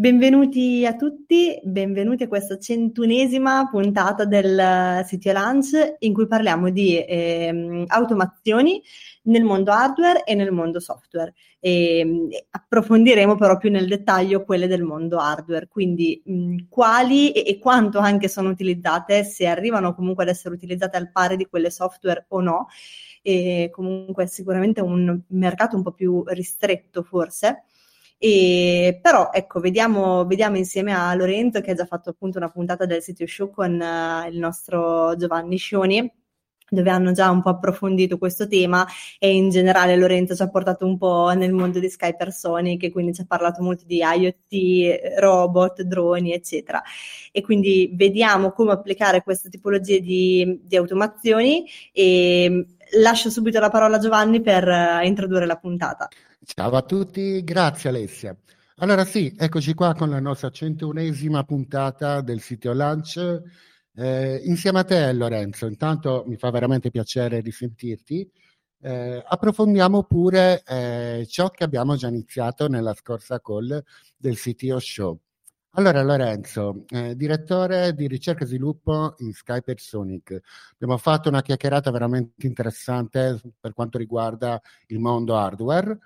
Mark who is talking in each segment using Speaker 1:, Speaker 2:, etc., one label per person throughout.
Speaker 1: Benvenuti a tutti, benvenuti a questa centunesima puntata del sito Lunch in cui parliamo di eh, automazioni nel mondo hardware e nel mondo software. E, approfondiremo però più nel dettaglio quelle del mondo hardware, quindi mh, quali e, e, quanto anche sono utilizzate, se arrivano comunque ad essere utilizzate al pari di quelle software o no. E comunque sicuramente un mercato un po' più ristretto forse e, però ecco, vediamo, vediamo, insieme a Lorenzo che ha già fatto appunto una puntata del sito show con uh, il nostro Giovanni Scioni dove hanno già un po' approfondito questo tema e in generale Lorenzo ci ha portato un po' nel mondo di Sky Personic e quindi ci ha parlato molto di IoT, robot, droni, eccetera. E quindi vediamo come applicare queste tipologie di, di automazioni e lascio subito la parola a Giovanni per uh, introdurre la puntata.
Speaker 2: Ciao a tutti, grazie Alessia. Allora sì, eccoci qua con la nostra centunesima puntata del sito Lunch. Eh, insieme a te Lorenzo, intanto mi fa veramente piacere risentirti. Eh, approfondiamo pure eh, ciò che abbiamo già iniziato nella scorsa call del CTO Show. Allora Lorenzo, eh, direttore di ricerca e sviluppo in Skype Sonic, abbiamo fatto una chiacchierata veramente interessante per quanto riguarda il mondo hardware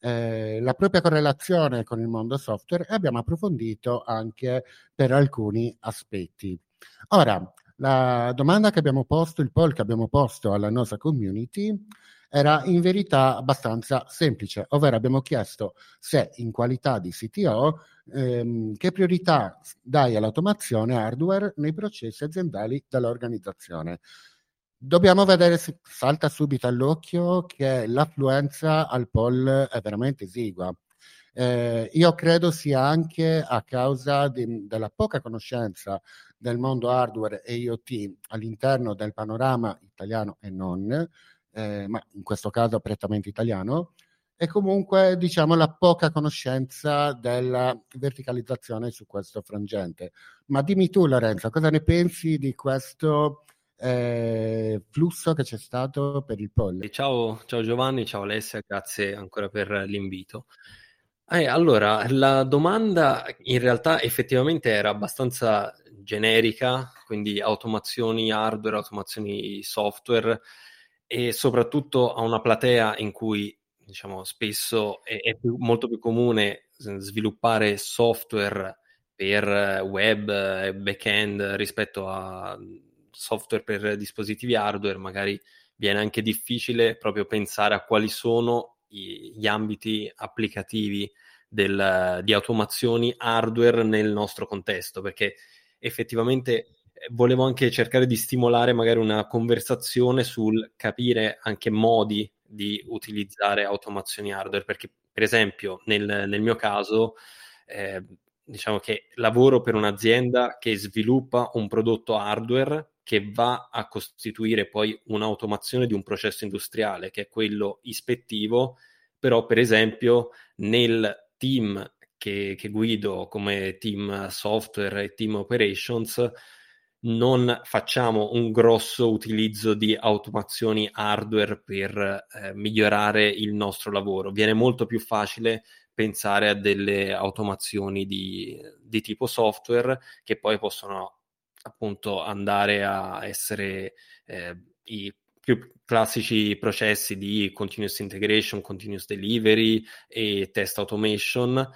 Speaker 2: eh, la propria correlazione con il mondo software e abbiamo approfondito anche per alcuni aspetti. Ora, la domanda che abbiamo posto, il poll che abbiamo posto alla nostra community era in verità abbastanza semplice, ovvero abbiamo chiesto se in qualità di CTO ehm, che priorità dai all'automazione hardware nei processi aziendali dell'organizzazione dobbiamo vedere salta subito all'occhio che l'affluenza al poll è veramente esigua. Eh, io credo sia anche a causa di, della poca conoscenza del mondo hardware e IoT all'interno del panorama italiano e non, eh, ma in questo caso prettamente italiano, e comunque diciamo la poca conoscenza della verticalizzazione su questo frangente. Ma dimmi tu Lorenzo, cosa ne pensi di questo eh, flusso che c'è stato per il poll.
Speaker 3: Ciao, ciao Giovanni, ciao Alessia, grazie ancora per l'invito. Eh, allora, la domanda in realtà effettivamente era abbastanza generica, quindi automazioni hardware, automazioni software e soprattutto a una platea in cui diciamo spesso è, è più, molto più comune sviluppare software per web e backend rispetto a software per dispositivi hardware, magari viene anche difficile proprio pensare a quali sono gli ambiti applicativi del, di automazioni hardware nel nostro contesto, perché effettivamente volevo anche cercare di stimolare magari una conversazione sul capire anche modi di utilizzare automazioni hardware, perché per esempio nel, nel mio caso eh, diciamo che lavoro per un'azienda che sviluppa un prodotto hardware che va a costituire poi un'automazione di un processo industriale, che è quello ispettivo, però per esempio nel team che, che guido come team software e team operations, non facciamo un grosso utilizzo di automazioni hardware per eh, migliorare il nostro lavoro. Viene molto più facile pensare a delle automazioni di, di tipo software che poi possono appunto andare a essere eh, i più classici processi di continuous integration, continuous delivery e test automation,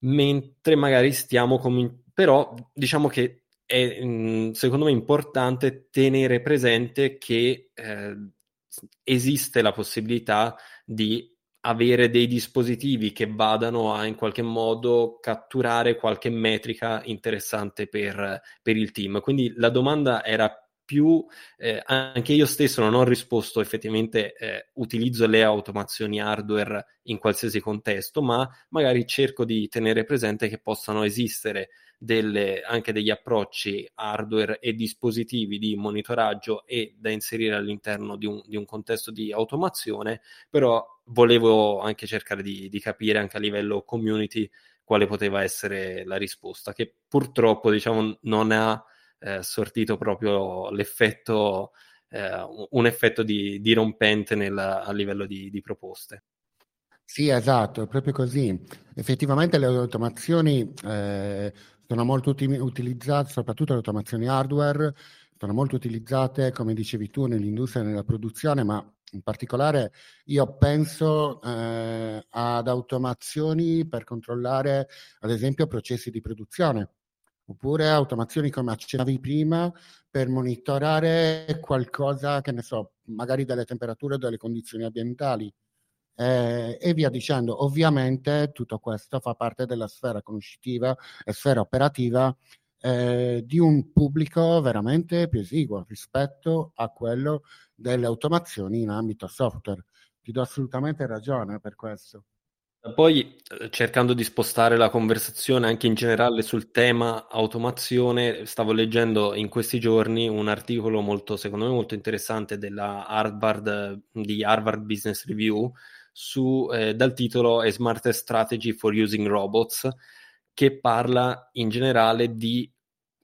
Speaker 3: mentre magari stiamo com- però diciamo che è mm, secondo me importante tenere presente che eh, esiste la possibilità di avere dei dispositivi che vadano a in qualche modo catturare qualche metrica interessante per, per il team. Quindi la domanda era più eh, anche io stesso non ho risposto effettivamente eh, utilizzo le automazioni hardware in qualsiasi contesto, ma magari cerco di tenere presente che possano esistere delle, anche degli approcci hardware e dispositivi di monitoraggio e da inserire all'interno di un, di un contesto di automazione, però volevo anche cercare di, di capire anche a livello community quale poteva essere la risposta, che purtroppo diciamo non ha eh, sortito proprio l'effetto, eh, un effetto di, dirompente nel, a livello di, di proposte.
Speaker 2: Sì, esatto, è proprio così. Effettivamente le automazioni eh, sono molto uti- utilizzate, soprattutto le automazioni hardware, sono molto utilizzate, come dicevi tu, nell'industria e nella produzione, ma in particolare io penso eh, ad automazioni per controllare, ad esempio, processi di produzione oppure automazioni come accennavi prima per monitorare qualcosa, che ne so, magari delle temperature o delle condizioni ambientali eh, e via dicendo. Ovviamente tutto questo fa parte della sfera conoscitiva e sfera operativa eh, di un pubblico veramente più esiguo rispetto a quello delle automazioni in ambito software. Ti do assolutamente ragione per questo.
Speaker 3: Poi, eh, cercando di spostare la conversazione anche in generale sul tema automazione, stavo leggendo in questi giorni un articolo molto, secondo me, molto interessante della Harvard, di Harvard Business Review su, eh, dal titolo A Smart Strategy for Using Robots, che parla in generale di,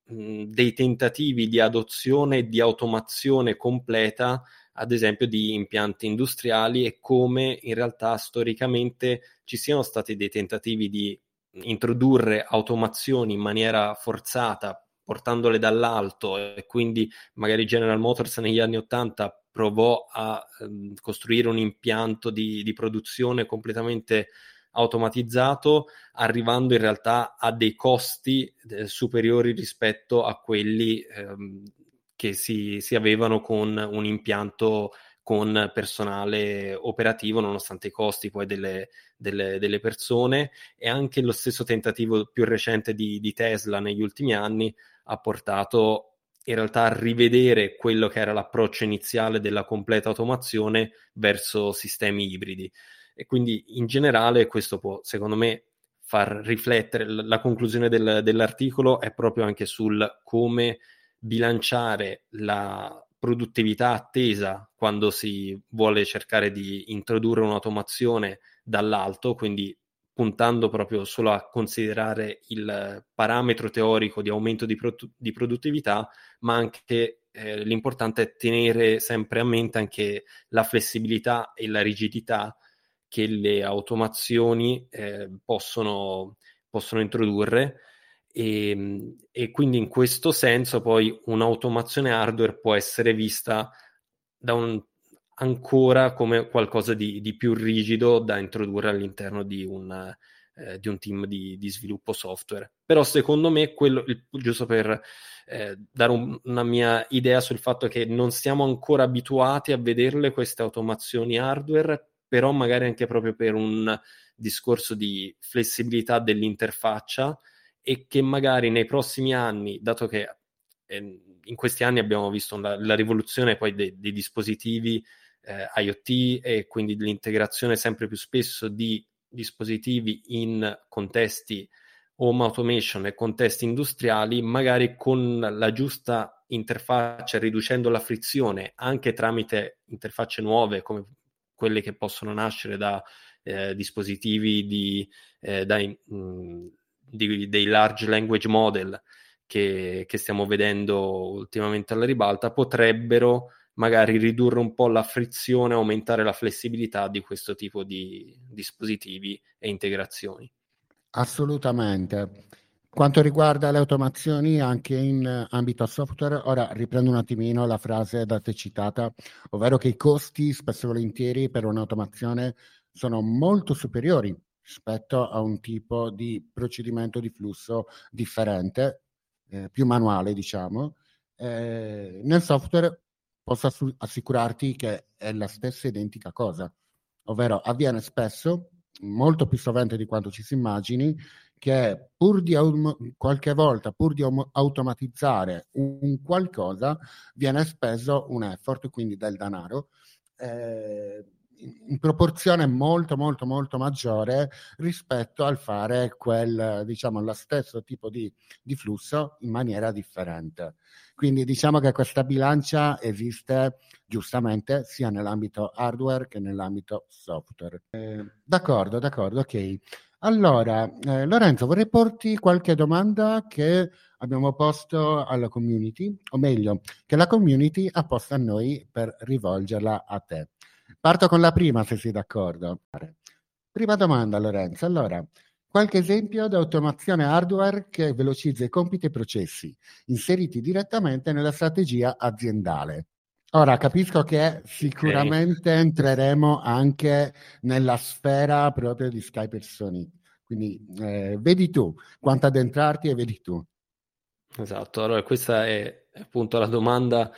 Speaker 3: mh, dei tentativi di adozione e di automazione completa ad esempio di impianti industriali e come in realtà storicamente ci siano stati dei tentativi di introdurre automazioni in maniera forzata, portandole dall'alto e quindi magari General Motors negli anni 80 provò a ehm, costruire un impianto di, di produzione completamente automatizzato, arrivando in realtà a dei costi eh, superiori rispetto a quelli ehm, che si, si avevano con un impianto con personale operativo nonostante i costi poi delle, delle, delle, persone. E anche lo stesso tentativo più recente di, di, Tesla negli ultimi anni ha portato in realtà rivedere quello che era l'approccio iniziale della completa automazione verso sistemi ibridi. E quindi in generale questo può secondo me far riflettere la conclusione del, dell'articolo è proprio anche sul come bilanciare la produttività attesa quando si vuole cercare di introdurre un'automazione dall'alto, quindi puntando proprio solo a considerare il parametro teorico di aumento di, pro- di produttività, ma anche eh, l'importante è tenere sempre a mente anche la flessibilità e la rigidità che le automazioni eh, possono, possono introdurre. E, ehm, e, quindi in questo senso poi un'automazione hardware può essere vista da un, ancora come qualcosa di, di, più rigido da introdurre all'interno di un, eh, di un team di, di, sviluppo software. Però secondo me, quello, il, giusto per eh, dare un, una mia idea sul fatto che non siamo ancora abituati a vederle queste automazioni hardware, però magari anche proprio per un discorso di flessibilità dell'interfaccia, e che magari nei prossimi anni, dato che eh, in questi anni abbiamo visto la, la rivoluzione poi dei, dei dispositivi eh, IoT e quindi l'integrazione sempre più spesso di dispositivi in contesti home automation e contesti industriali, magari con la giusta interfaccia, riducendo la frizione anche tramite interfacce nuove come quelle che possono nascere da eh, dispositivi di, eh, da, mh, di, dei large language model che, che stiamo vedendo ultimamente alla ribalta potrebbero magari ridurre un po' la frizione, aumentare la flessibilità di questo tipo di dispositivi e integrazioni.
Speaker 2: Assolutamente. Quanto riguarda le automazioni anche in ambito software, ora riprendo un attimino la frase da te citata, ovvero che i costi spesso e volentieri per un'automazione sono molto superiori rispetto a un tipo di procedimento di flusso differente, eh, più manuale, diciamo. Eh, nel software posso ass- assicurarti che è la stessa identica cosa, ovvero avviene spesso, molto più sovente di quanto ci si immagini, che pur di qualche volta, pur di automatizzare un qualcosa, viene speso un effort, quindi del denaro, eh, in proporzione molto molto molto maggiore rispetto al fare quel diciamo lo stesso tipo di, di flusso in maniera differente. Quindi diciamo che questa bilancia esiste giustamente sia nell'ambito hardware che nell'ambito software. Eh, d'accordo d'accordo ok. Allora eh, Lorenzo vorrei porti qualche domanda che abbiamo posto alla community o meglio che la community ha posto a noi per rivolgerla a te Parto con la prima, se sei d'accordo. Prima domanda, Lorenzo. Allora, qualche esempio di automazione hardware che velocizza i compiti e i processi inseriti direttamente nella strategia aziendale. Ora capisco che sicuramente okay. entreremo anche nella sfera proprio di Sky Personi. Quindi eh, vedi tu quanto addentrarti e vedi tu.
Speaker 3: Esatto, allora questa è appunto la domanda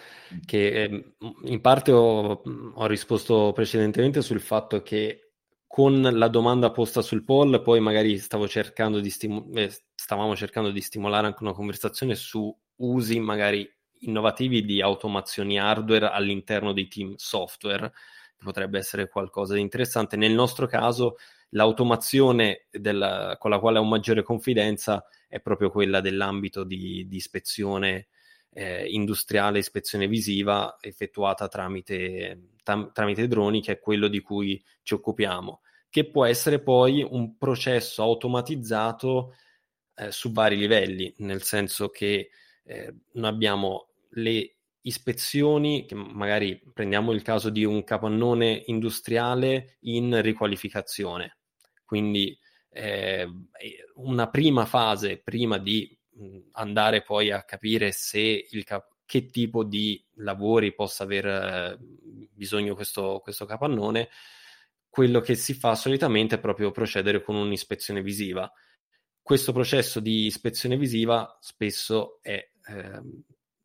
Speaker 3: che eh, in parte ho, ho, risposto precedentemente sul fatto che con la domanda posta sul poll poi magari cercando di stimu- eh, stavamo cercando di stimolare anche una conversazione su usi magari innovativi di automazioni hardware all'interno dei team software, che potrebbe essere qualcosa di interessante. Nel nostro caso l'automazione della, con la quale ho maggiore confidenza è proprio quella dell'ambito di, di ispezione eh, industriale, ispezione visiva effettuata tramite, tam, tramite droni, che è quello di cui ci occupiamo, che può essere poi un processo automatizzato eh, su vari livelli, nel senso che eh, noi abbiamo le ispezioni, che magari prendiamo il caso di un capannone industriale in riqualificazione, quindi eh, una prima fase prima di andare poi a capire se il cap- che tipo di lavori possa aver eh, bisogno questo, questo capannone, quello che si fa solitamente è proprio procedere con un'ispezione visiva. Questo processo di ispezione visiva spesso è eh,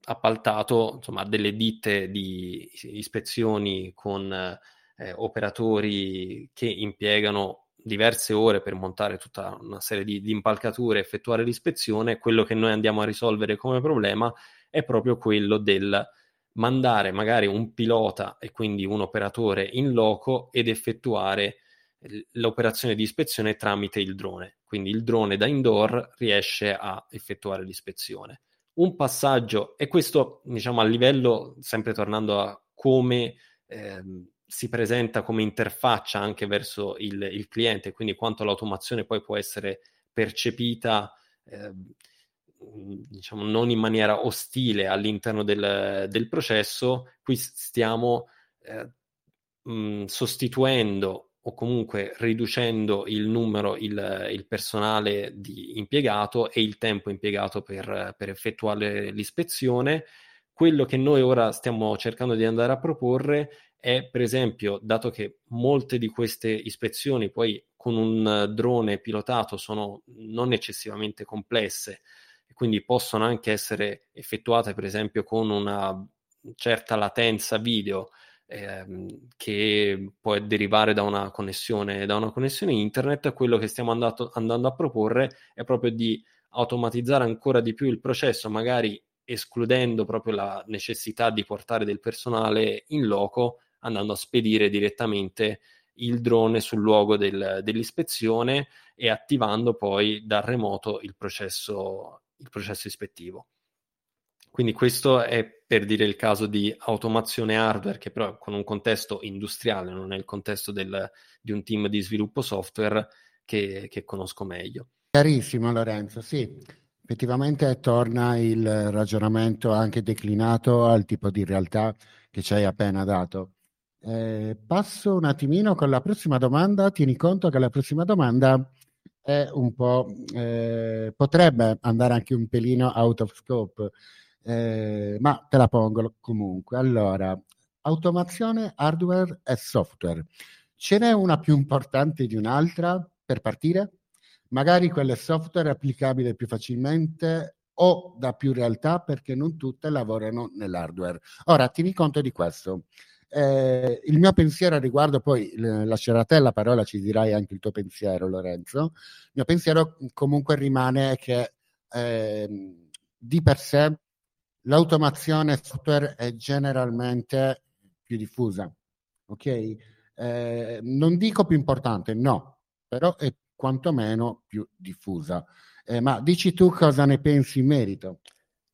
Speaker 3: appaltato insomma, a delle ditte di ispezioni con eh, operatori che impiegano diverse ore per montare tutta una serie di, di impalcature effettuare l'ispezione, quello che noi andiamo a risolvere come problema è proprio quello del mandare magari un pilota e quindi un operatore in loco ed effettuare l'operazione di ispezione tramite il drone. Quindi il drone da indoor riesce a effettuare l'ispezione. Un passaggio, e questo diciamo a livello, sempre tornando a come ehm, si presenta come interfaccia anche verso il, il, cliente, quindi quanto l'automazione poi può essere percepita eh, diciamo non in maniera ostile all'interno del, del processo, qui stiamo eh, mh, sostituendo o comunque riducendo il numero, il, il, personale di impiegato e il tempo impiegato per, per effettuare l'ispezione. Quello che noi ora stiamo cercando di andare a proporre è, per esempio, dato che molte di queste ispezioni poi con un drone pilotato sono non eccessivamente complesse e quindi possono anche essere effettuate, per esempio, con una certa latenza video ehm, che può derivare da una connessione, da una connessione internet, quello che stiamo andato, andando a proporre è proprio di automatizzare ancora di più il processo, magari escludendo proprio la necessità di portare del personale in loco, andando a spedire direttamente il drone sul luogo del, dell'ispezione e attivando poi dal remoto il processo, il processo ispettivo. Quindi questo è per dire il caso di automazione hardware che però con un contesto industriale, non è il contesto del, di un team di sviluppo software che, che conosco meglio.
Speaker 2: Chiarissimo Lorenzo, sì. Effettivamente torna il ragionamento anche declinato al tipo di realtà che ci hai appena dato. Eh, passo un attimino con la prossima domanda. Tieni conto che la prossima domanda è un po', eh, potrebbe andare anche un pelino out of scope, eh, ma te la pongo comunque. Allora, automazione hardware e software. Ce n'è una più importante di un'altra per partire? Magari quella software è applicabile più facilmente o da più realtà perché non tutte lavorano nell'hardware. Ora, tieni conto di questo Eh, il mio pensiero a riguardo, poi lascerò a te la parola, ci dirai anche il tuo pensiero, Lorenzo. Il mio pensiero comunque rimane che eh, di per sé l'automazione software è generalmente più diffusa, ok? Eh, non dico più importante, no, però è quantomeno più diffusa. Eh, ma dici tu cosa ne pensi in merito?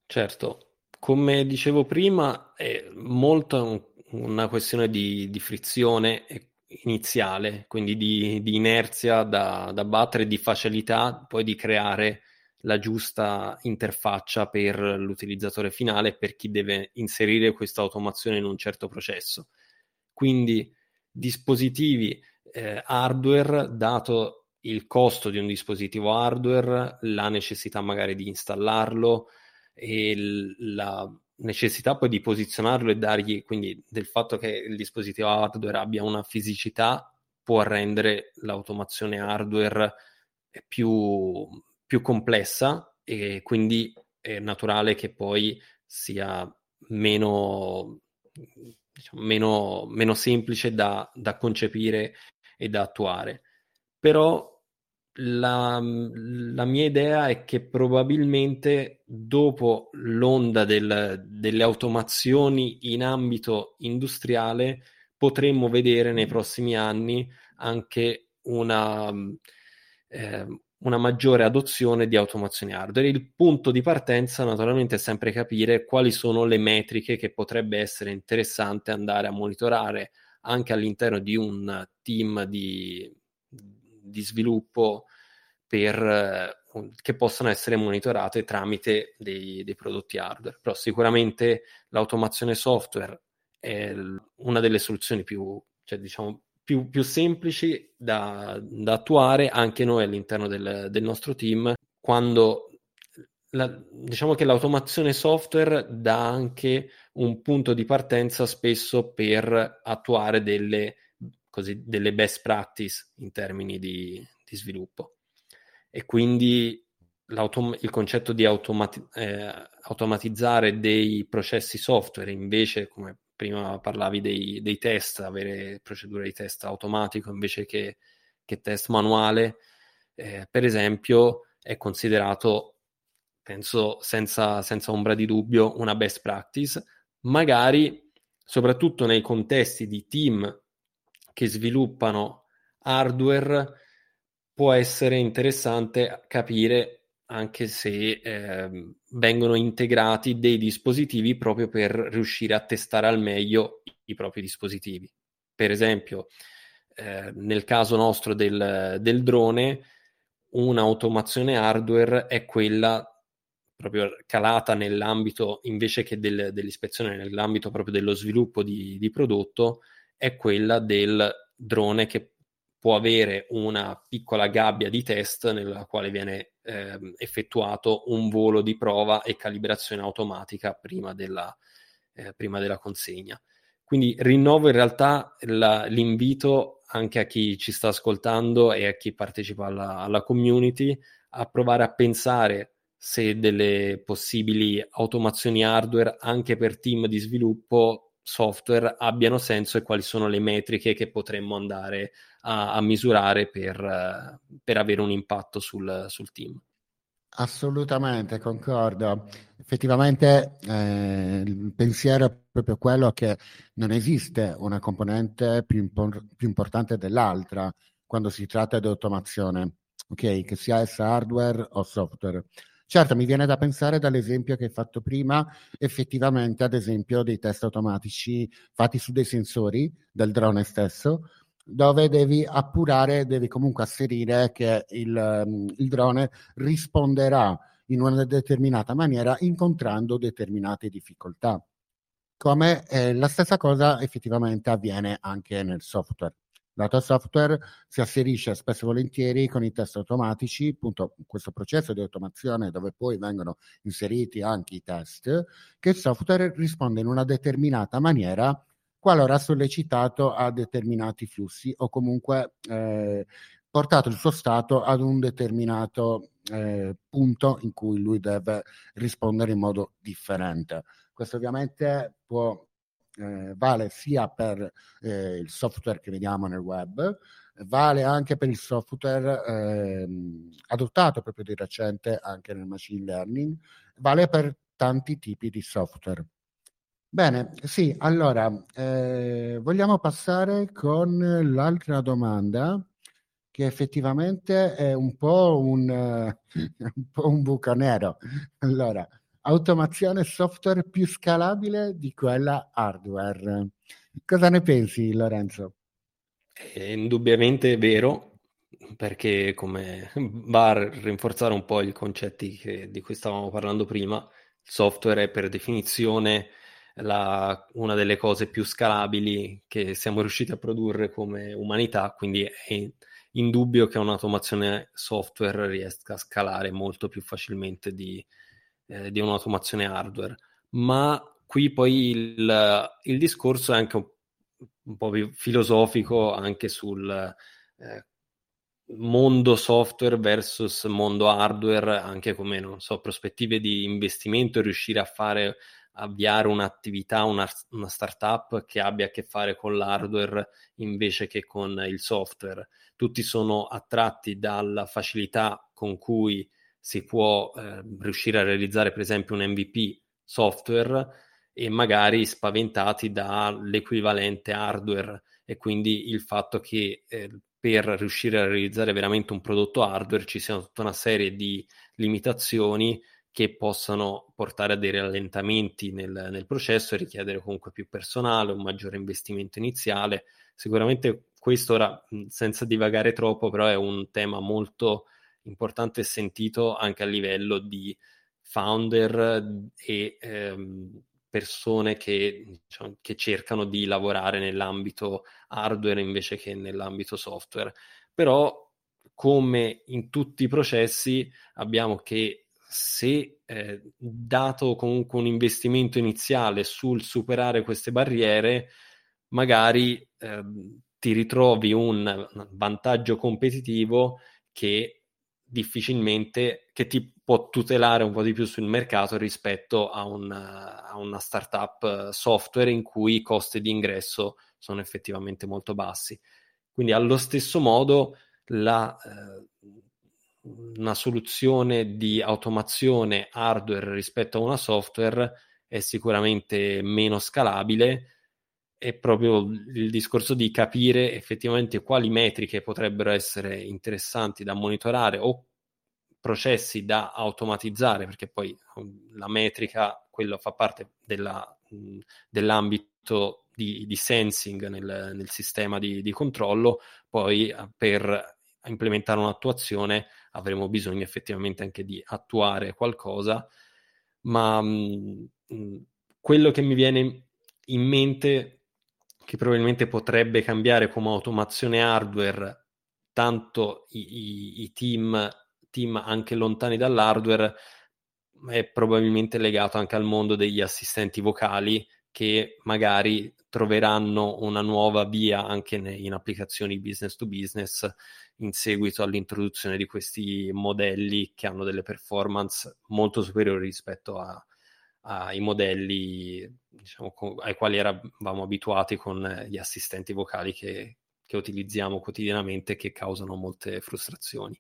Speaker 3: Certo, come dicevo prima, è molto una questione di, di frizione iniziale, quindi di, di inerzia da, da battere, di facilità poi di creare la giusta interfaccia per l'utilizzatore finale, per chi deve inserire questa automazione in un certo processo. Quindi dispositivi eh, hardware, dato il costo di un dispositivo hardware, la necessità magari di installarlo e la necessità poi di posizionarlo e dargli, quindi del fatto che il dispositivo hardware abbia una fisicità, può rendere l'automazione hardware più, più complessa e quindi è naturale che poi sia meno, diciamo, meno, meno semplice da, da concepire e da attuare. Però la, la, mia idea è che probabilmente dopo l'onda del, delle automazioni in ambito industriale potremmo vedere nei prossimi anni anche una, eh, una maggiore adozione di automazioni hardware. Il punto di partenza naturalmente è sempre capire quali sono le metriche che potrebbe essere interessante andare a monitorare anche all'interno di un team di, di sviluppo per, uh, che possono essere monitorate tramite dei, dei prodotti hardware. Però sicuramente l'automazione software è una delle soluzioni più, cioè, diciamo, più, più semplici da, da, attuare anche noi all'interno del, del nostro team quando la, diciamo che l'automazione software dà anche un punto di partenza spesso per attuare delle, così, delle best practice in termini di, di sviluppo. E quindi il concetto di automati- eh, automatizzare dei processi software invece come prima parlavi dei, dei, test, avere procedure di test automatico invece che, che test manuale, eh, per esempio, è considerato, penso senza, senza ombra di dubbio, una best practice, magari soprattutto nei contesti di team che sviluppano hardware, può essere interessante capire anche se eh, vengono integrati dei dispositivi proprio per riuscire a testare al meglio i propri dispositivi. Per esempio, eh, nel caso nostro del, del drone, un'automazione hardware è quella proprio calata nell'ambito, invece che del, dell'ispezione, nell'ambito proprio dello sviluppo di, di prodotto, è quella del drone che può avere una piccola gabbia di test nella quale viene eh, effettuato un volo di prova e calibrazione automatica prima della, eh, prima della consegna. Quindi rinnovo in realtà la, l'invito anche a chi ci sta ascoltando e a chi partecipa alla, alla community a provare a pensare se delle possibili automazioni hardware anche per team di sviluppo software abbiano senso e quali sono le metriche che potremmo andare a, a misurare per, per, avere un impatto sul, sul team.
Speaker 2: Assolutamente, concordo. Effettivamente eh, il pensiero è proprio quello che non esiste una componente più, impor- più, importante dell'altra quando si tratta di automazione, ok? Che sia essa hardware o software. Certo, mi viene da pensare dall'esempio che hai fatto prima, effettivamente, ad esempio, dei test automatici fatti su dei sensori del drone stesso, dove devi appurare, devi comunque asserire che il, mm, il drone risponderà in una determinata maniera incontrando determinate difficoltà. Come eh, la stessa cosa effettivamente avviene anche nel software. Lato software si asserisce spesso e volentieri con i test automatici, appunto questo processo di automazione dove poi vengono inseriti anche i test, che il software risponde in una determinata maniera qualora sollecitato a determinati flussi o comunque eh, portato il suo stato ad un determinato eh, punto in cui lui deve rispondere in modo differente. Questo ovviamente può eh, vale sia per eh, il software che vediamo nel web, vale anche per il software eh, adottato proprio di recente anche nel machine learning, vale per tanti tipi di software. Bene, sì, allora eh, vogliamo passare con l'altra domanda che effettivamente è un po' un, un, po un buco nero. Allora, automazione software più scalabile di quella hardware. Cosa ne pensi, Lorenzo?
Speaker 3: È indubbiamente vero, perché come va a rinforzare un po' i concetti che, di cui stavamo parlando prima, il software è per definizione la, una delle cose più scalabili che siamo riusciti a produrre come umanità, quindi è indubbio che un'automazione software riesca a scalare molto più facilmente di, eh, di un'automazione hardware. Ma qui poi il, il discorso è anche un un po' filosofico anche sul eh, mondo software versus mondo hardware, anche come, non so, prospettive di investimento, riuscire a fare, avviare un'attività, una, una startup che abbia a che fare con l'hardware invece che con il software. Tutti sono attratti dalla facilità con cui si può eh, riuscire a realizzare, per esempio, un MVP software e magari spaventati dall'equivalente hardware e quindi il fatto che eh, per riuscire a realizzare veramente un prodotto hardware ci sia tutta una serie di limitazioni che possano portare a dei rallentamenti nel, nel processo e richiedere comunque più personale, un maggiore investimento iniziale. Sicuramente questo ora, senza divagare troppo, però è un tema molto importante e sentito anche a livello di founder e ehm, persone che, diciamo, che cercano di lavorare nell'ambito hardware invece che nell'ambito software. Però, come in tutti i processi, abbiamo che se eh, dato comunque un investimento iniziale sul superare queste barriere, magari eh, ti ritrovi un vantaggio competitivo che difficilmente che ti può tutelare un po' di più sul mercato rispetto a una, a una startup software in cui i costi di ingresso sono effettivamente molto bassi. Quindi allo stesso modo la, eh, una soluzione di automazione hardware rispetto a una software è sicuramente meno scalabile è proprio il discorso di capire effettivamente quali metriche potrebbero essere interessanti da monitorare o processi da automatizzare, perché poi um, la metrica, quello fa parte della, dell'ambito di, di sensing nel, nel sistema di, di, controllo, poi eh, per implementare un'attuazione avremo bisogno effettivamente anche di attuare qualcosa, ma mh, quello che mi viene in mente che probabilmente potrebbe cambiare come automazione hardware tanto i, i, i team, team anche lontani dall'hardware è probabilmente legato anche al mondo degli assistenti vocali che magari troveranno una nuova via anche in applicazioni business to business in seguito all'introduzione di questi modelli che hanno delle performance molto superiori rispetto a, ai modelli diciamo, ai quali eravamo abituati con gli assistenti vocali che, che utilizziamo quotidianamente che causano molte frustrazioni.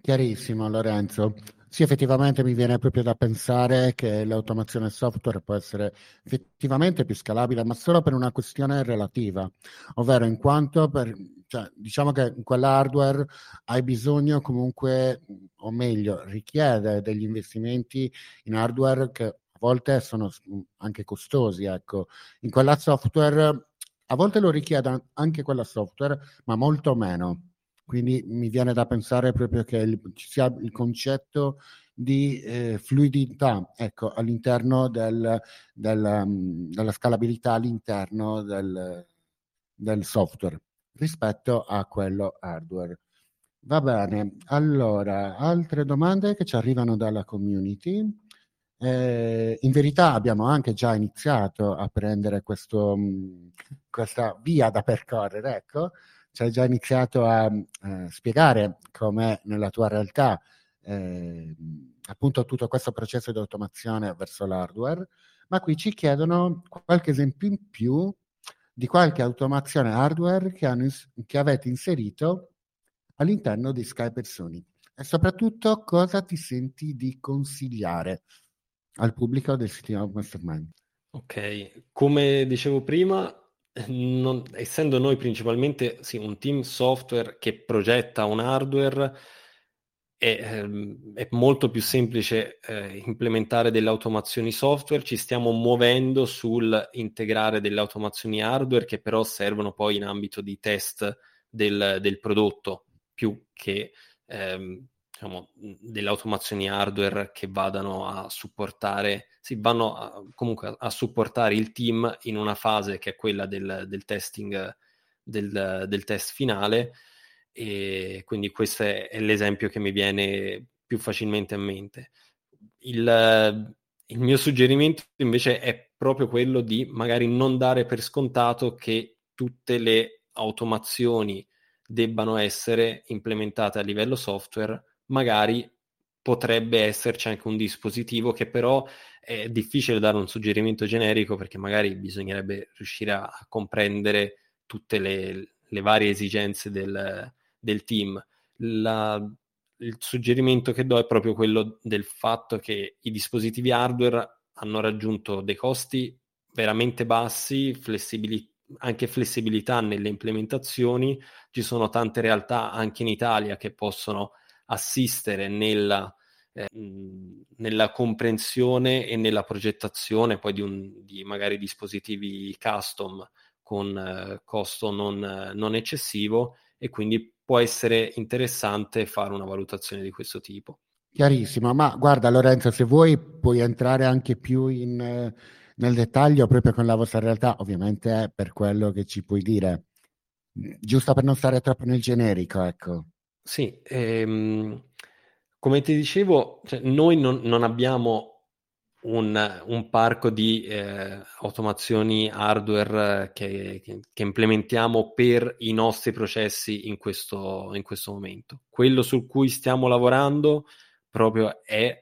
Speaker 2: Chiarissimo Lorenzo. Sì, effettivamente mi viene proprio da pensare che l'automazione software può essere effettivamente più scalabile, ma solo per una questione relativa, ovvero in quanto per, cioè, diciamo che in quell'hardware hai bisogno comunque, o meglio, richiede degli investimenti in hardware che volte sono anche costosi, ecco. In quella software a volte lo richiede anche quella software, ma molto meno. Quindi mi viene da pensare proprio che il, ci sia il concetto di eh, fluidità ecco, all'interno del, del, um, della scalabilità all'interno del, del software rispetto a quello hardware. Va bene, allora, altre domande che ci arrivano dalla community. Eh, in verità abbiamo anche già iniziato a prendere questo, mm, questa via da percorrere, ecco, ci hai già iniziato a eh, spiegare com'è nella tua realtà eh, appunto tutto questo processo di automazione verso l'hardware, ma qui ci chiedono qualche esempio in più di qualche automazione hardware che, hanno, che avete inserito all'interno di Skype Sony e soprattutto cosa ti senti di consigliare al pubblico del sito Mastermind.
Speaker 3: Ok, come dicevo prima, non, essendo noi principalmente sì, un team software che progetta un hardware, è, ehm, è molto più semplice eh, implementare delle automazioni software, ci stiamo muovendo sul integrare delle automazioni hardware che però servono poi in ambito di test del, del prodotto più che ehm, diciamo, delle automazioni hardware che vadano a supportare, sì, vanno a, comunque a, supportare il team in una fase che è quella del, del testing, del, del, test finale. E quindi questo è, è, l'esempio che mi viene più facilmente a mente. Il, il mio suggerimento invece è proprio quello di magari non dare per scontato che tutte le automazioni debbano essere implementate a livello software magari potrebbe esserci anche un dispositivo che però è difficile dare un suggerimento generico perché magari bisognerebbe riuscire a, comprendere tutte le, le, varie esigenze del, del team. La, il suggerimento che do è proprio quello del fatto che i dispositivi hardware hanno raggiunto dei costi veramente bassi, flessibili, anche flessibilità nelle implementazioni. Ci sono tante realtà anche in Italia che possono assistere nella, eh, nella comprensione e nella progettazione poi di, un, di magari dispositivi custom con eh, costo non, non eccessivo e quindi può essere interessante fare una valutazione di questo tipo.
Speaker 2: Chiarissimo, ma guarda Lorenzo, se vuoi puoi entrare anche più in, nel dettaglio proprio con la vostra realtà, ovviamente è per quello che ci puoi dire, giusto per non stare troppo nel generico, ecco.
Speaker 3: Sì, ehm, come ti dicevo, cioè, noi non, non abbiamo un, un, parco di eh, automazioni hardware che, che, implementiamo per i nostri processi in questo, in questo momento. Quello su cui stiamo lavorando proprio è,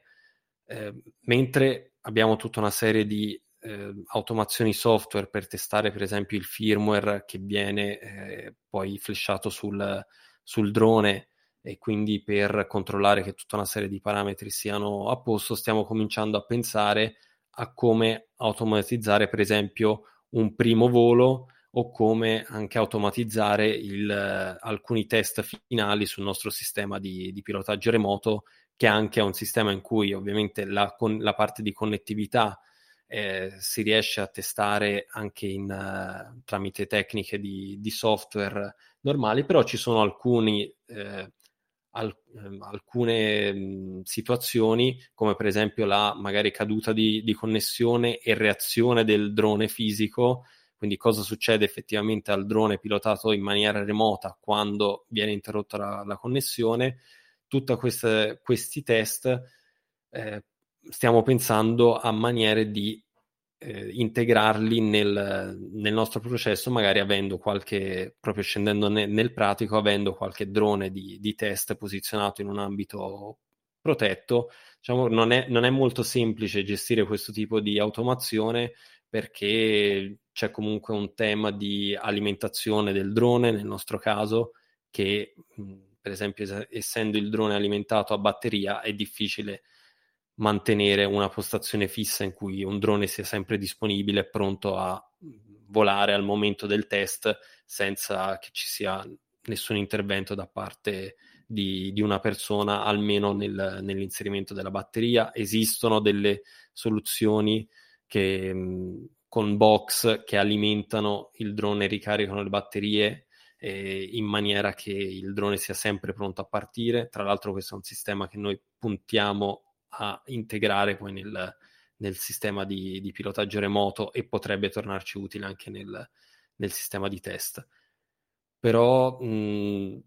Speaker 3: eh, mentre abbiamo tutta una serie di eh, automazioni software per testare per esempio il firmware che viene eh, poi flashato sul, sul drone e quindi per controllare che tutta una serie di parametri siano a posto, stiamo cominciando a pensare a come automatizzare, per esempio, un primo volo o come anche automatizzare il, alcuni test finali sul nostro sistema di, di, pilotaggio remoto, che anche è un sistema in cui ovviamente la, con, la parte di connettività eh, si riesce a testare anche in, uh, tramite tecniche di, di, software normali, però ci sono alcuni eh, alcune mh, situazioni, come per esempio la magari caduta di, di, connessione e reazione del drone fisico, quindi cosa succede effettivamente al drone pilotato in maniera remota quando viene interrotta la, la connessione, tutti questi test eh, stiamo pensando a maniere di eh, integrarli nel, nel, nostro processo, magari avendo qualche, proprio scendendo ne, nel pratico, avendo qualche drone di, di, test posizionato in un ambito protetto. Diciamo, non è, non è molto semplice gestire questo tipo di automazione perché c'è comunque un tema di alimentazione del drone, nel nostro caso, che per esempio essendo il drone alimentato a batteria è difficile mantenere una postazione fissa in cui un drone sia sempre disponibile, pronto a volare al momento del test senza che ci sia nessun intervento da parte di, di una persona, almeno nel, nell'inserimento della batteria. Esistono delle soluzioni che, con box che alimentano il drone e ricaricano le batterie eh, in maniera che il drone sia sempre pronto a partire. Tra l'altro questo è un sistema che noi puntiamo a integrare poi nel, nel sistema di, di, pilotaggio remoto e potrebbe tornarci utile anche nel, nel sistema di test. Però mh,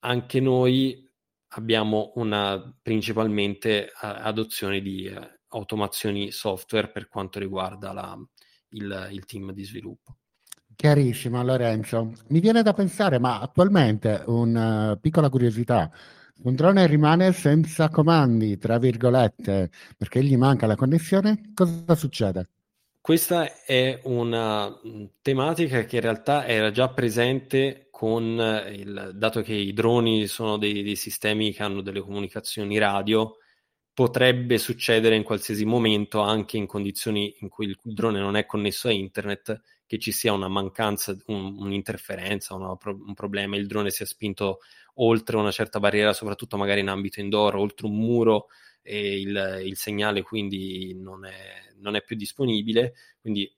Speaker 3: anche noi abbiamo una principalmente adozione di eh, automazioni software per quanto riguarda la, il, il team di sviluppo.
Speaker 2: Chiarissimo Lorenzo. Mi viene da pensare, ma attualmente una uh, piccola curiosità, un drone rimane senza comandi, tra virgolette, perché gli manca la connessione, cosa succede?
Speaker 3: Questa è una tematica che in realtà era già presente con il dato che i droni sono dei, dei sistemi che hanno delle comunicazioni radio, potrebbe succedere in qualsiasi momento, anche in condizioni in cui il drone non è connesso a internet, che ci sia una mancanza, un, un'interferenza, una, un problema, il drone sia spinto oltre una certa barriera, soprattutto magari in ambito indoor, oltre un muro e il, il segnale quindi non è, non è più disponibile. Quindi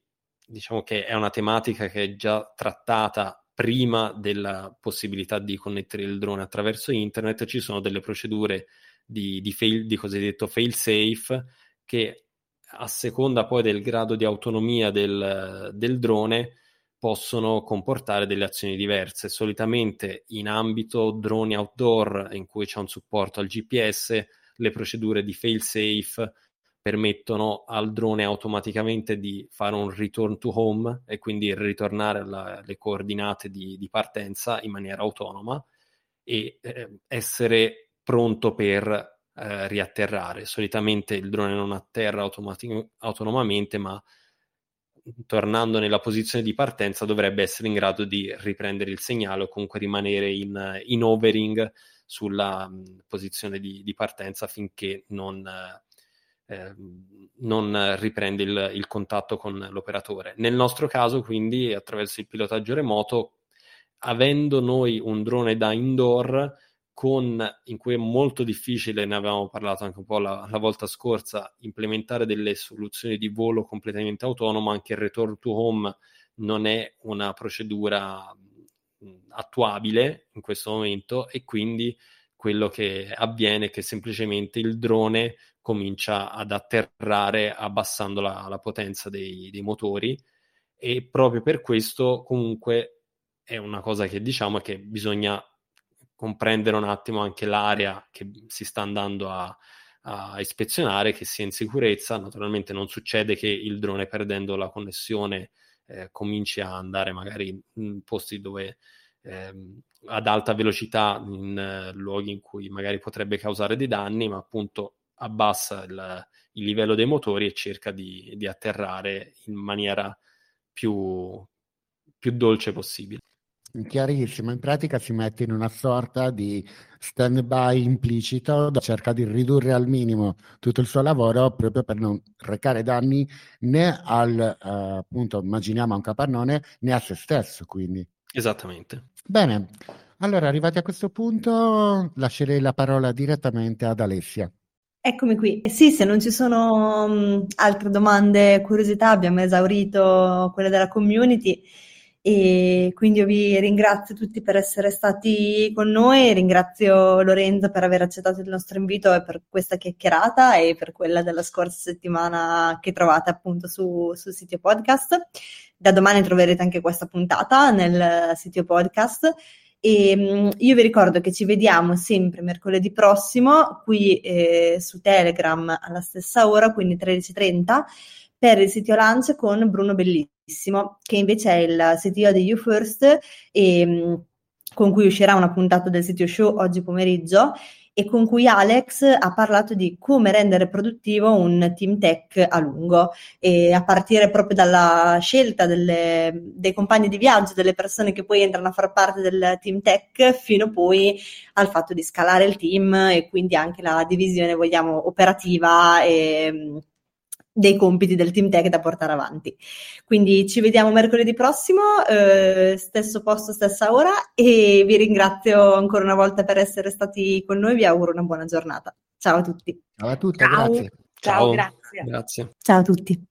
Speaker 3: diciamo che è una tematica che è già trattata prima della possibilità di connettere il drone attraverso internet. Ci sono delle procedure di, di, fail, di cosiddetto fail safe che a seconda poi del grado di autonomia del, del drone possono comportare delle azioni diverse. Solitamente in ambito droni outdoor in cui c'è un supporto al GPS le procedure di fail-safe permettono al drone automaticamente di fare un return to home e quindi ritornare alle coordinate di, di, partenza in maniera autonoma e eh, essere pronto per eh, riatterrare. Solitamente il drone non atterra automatic- autonomamente, ma tornando nella posizione di partenza dovrebbe essere in grado di riprendere il segnale o comunque rimanere in, in overing sulla mh, posizione di, di, partenza finché non, eh, non riprende il, il, contatto con l'operatore. Nel nostro caso, quindi, attraverso il pilotaggio remoto, avendo noi un drone da indoor, con, in cui è molto difficile, ne avevamo parlato anche un po' la, la, volta scorsa, implementare delle soluzioni di volo completamente autonomo, anche il return to home non è una procedura attuabile in questo momento e quindi quello che avviene è che semplicemente il drone comincia ad atterrare abbassando la, la potenza dei, dei, motori e proprio per questo comunque è una cosa che diciamo che bisogna comprendere un attimo anche l'area che si sta andando a, a ispezionare, che sia in sicurezza. Naturalmente non succede che il drone perdendo la connessione eh, cominci a andare magari in posti dove ehm, ad alta velocità in eh, luoghi in cui magari potrebbe causare dei danni, ma appunto abbassa il, il livello dei motori e cerca di, di atterrare in maniera più, più dolce possibile.
Speaker 2: Chiarissimo, in pratica si mette in una sorta di stand-by implicito, cerca di ridurre al minimo tutto il suo lavoro proprio per non recare danni né al, uh, appunto, immaginiamo a un capannone, né a se stesso, quindi.
Speaker 3: Esattamente.
Speaker 2: Bene, allora arrivati a questo punto lascerei la parola direttamente ad Alessia.
Speaker 1: Eccomi qui. Eh sì, se non ci sono um, altre domande, curiosità, abbiamo esaurito quelle della community e quindi io vi ringrazio tutti per essere stati con noi, ringrazio Lorenzo per aver accettato il nostro invito e per questa chiacchierata e per quella della scorsa settimana che trovate appunto su, sul sito podcast. Da domani troverete anche questa puntata nel sito podcast. E um, io vi ricordo che ci vediamo sempre mercoledì prossimo qui eh, su Telegram alla stessa ora, quindi 13.30 per il sito Lunch con Bruno Bellissimo, che invece è il CTO di YouFirst e mm, con cui uscirà una puntata del sito show oggi pomeriggio e con cui Alex ha parlato di come rendere produttivo un team tech a lungo, e a partire proprio dalla scelta delle, dei compagni di viaggio, delle persone che poi entrano a far parte del team tech, fino poi al fatto di scalare il team e quindi anche la divisione, vogliamo, operativa e dei compiti del team tech da portare avanti. Quindi ci vediamo mercoledì prossimo, eh, stesso posto, stessa ora e vi ringrazio ancora una volta per essere stati con noi, vi auguro una buona giornata. Ciao a tutti.
Speaker 2: Ciao a tutti, grazie.
Speaker 1: Ciao, Ciao grazie.
Speaker 3: grazie.
Speaker 1: Ciao a tutti.